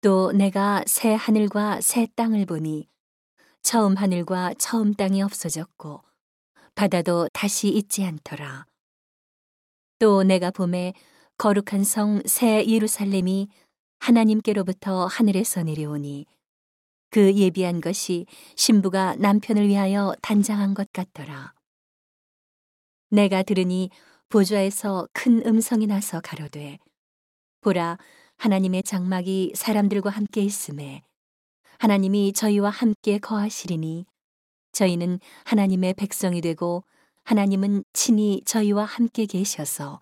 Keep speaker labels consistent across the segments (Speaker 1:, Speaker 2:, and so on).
Speaker 1: 또 내가 새 하늘과 새 땅을 보니 처음 하늘과 처음 땅이 없어졌고 바다도 다시 있지 않더라. 또 내가 봄에 거룩한 성 새 예루살렘이 하나님께로부터 하늘에서 내려오니 그 예비한 것이 신부가 남편을 위하여 단장한 것 같더라. 내가 들으니 보좌에서 큰 음성이 나서 가로되 보라 하나님의 장막이 사람들과 함께 있음에 하나님이 저희와 함께 거하시리니 저희는 하나님의 백성이 되고 하나님은 친히 저희와 함께 계셔서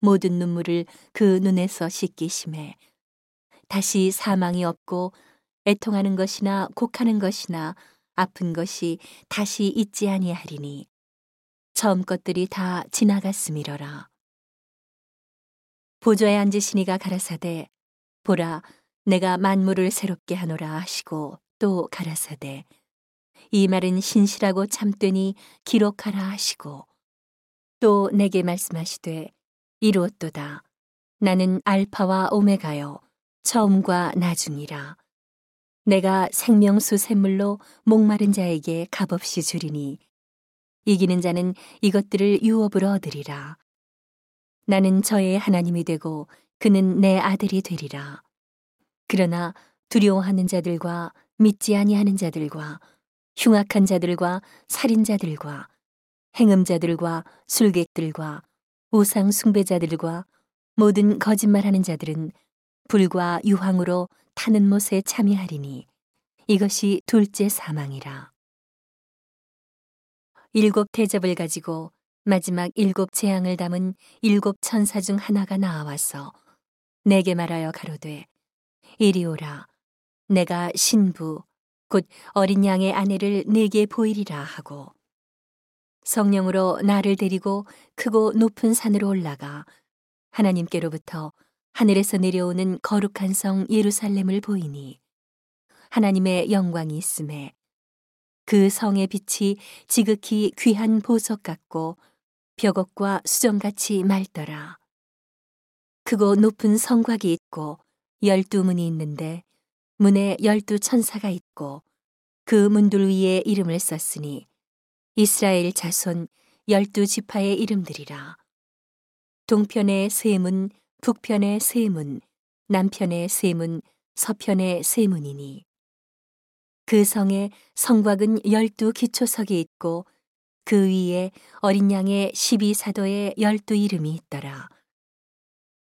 Speaker 1: 모든 눈물을 그 눈에서 씻기심에 다시 사망이 없고 애통하는 것이나 곡하는 것이나 아픈 것이 다시 있지 아니하리니 처음 것들이 다 지나갔음이러라. 보좌에 앉으시니가 가라사대 보라 내가 만물을 새롭게 하노라 하시고 또 가라사대 이 말은 신실하고 참되니 기록하라 하시고 또 내게 말씀하시되 이루었도다. 나는 알파와 오메가요 처음과 나중이라. 내가 생명수 샘물로 목마른 자에게 값없이 주리니 이기는 자는 이것들을 유업으로 얻으리라 나는 저의 하나님이 되고 그는 내 아들이 되리라. 그러나 두려워하는 자들과 믿지 아니하는 자들과 흉악한 자들과 살인자들과 행음자들과 술객들과 우상 숭배자들과 모든 거짓말하는 자들은 불과 유황으로 타는 못에 참여하리니 이것이 둘째 사망이라. 일곱 대접을 가지고 마지막 일곱 재앙을 담은 일곱 천사 중 하나가 나와서 내게 말하여 가로되 이리 오라. 내가 신부 곧 어린 양의 아내를 내게 보이리라 하고 성령으로 나를 데리고 크고 높은 산으로 올라가 하나님께로부터 하늘에서 내려오는 거룩한 성 예루살렘을 보이니 하나님의 영광이 있음에 그 성의 빛이 지극히 귀한 보석 같고 벽옥과 수정같이 맑더라. 크고 높은 성곽이 있고 열두 문이 있는데 문에 열두 천사가 있고 그 문들 위에 이름을 썼으니 이스라엘 자손 열두 지파의 이름들이라. 동편의 세 문, 북편의 세 문, 남편의 세 문, 서편의 세 문이니. 그 성에 성곽은 열두 기초석이 있고 그 위에 어린 양의 십이 사도의 열두 이름이 있더라.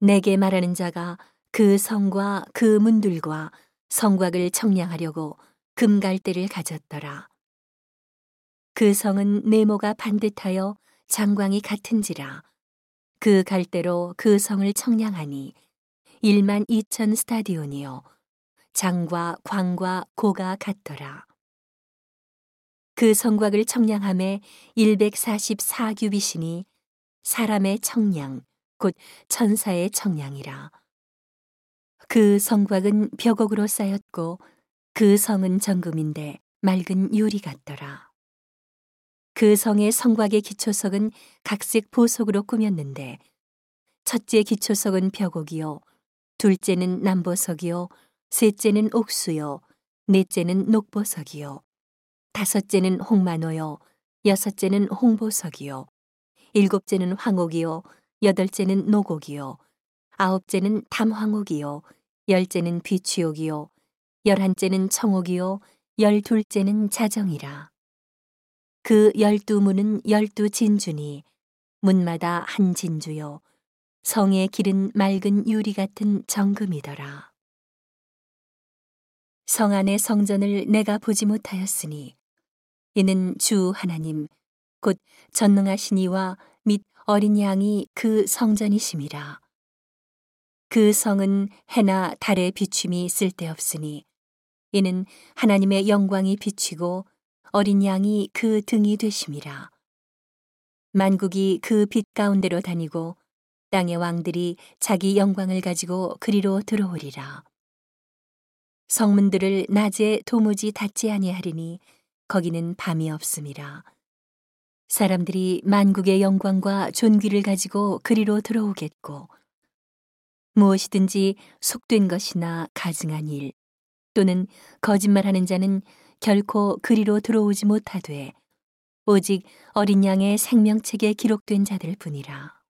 Speaker 1: 내게 말하는 자가 그 성과 그 문들과 성곽을 청량하려고 금갈대를 가졌더라. 그 성은 네모가 반듯하여 장광이 같은지라. 그 갈대로 그 성을 청량하니 1만 2천 스타디온이요. 장과 광과 고가 같더라. 그 성곽을 청량함에 144규빗이니 사람의 청량, 곧 천사의 청량이라. 그 성곽은 벽옥으로 쌓였고 그 성은 정금인데 맑은 유리 같더라. 그 성의 성곽의 기초석은 각색 보석으로 꾸몄는데 첫째 기초석은 벽옥이요, 둘째는 남보석이요, 셋째는 옥수요, 넷째는 녹보석이요, 다섯째는 홍만호요, 여섯째는 홍보석이요, 일곱째는 황옥이요, 여덟째는 노곡이요, 아홉째는 담황옥이요, 열째는 비취옥이요, 열한째는 청옥이요, 열둘째는 자정이라. 그 열두 문은 열두 진주니 문마다 한 진주요, 성의 길은 맑은 유리 같은 정금이더라. 성 안의 성전을 내가 보지 못하였으니 이는 주 하나님 곧 전능하신 이와 및 어린 양이 그 성전이심이라. 그 성은 해나 달의 비춤이 쓸데없으니 이는 하나님의 영광이 비치고 어린 양이 그 등이 되심이라. 만국이 그 빛 가운데로 다니고 땅의 왕들이 자기 영광을 가지고 그리로 들어오리라. 성문들을 낮에 도무지 닫지 아니하리니 거기는 밤이 없음이라. 사람들이 만국의 영광과 존귀를 가지고 그리로 들어오겠고 무엇이든지 속된 것이나 가증한 일 또는 거짓말하는 자는 결코 그리로 들어오지 못하되 오직 어린 양의 생명책에 기록된 자들 뿐이라.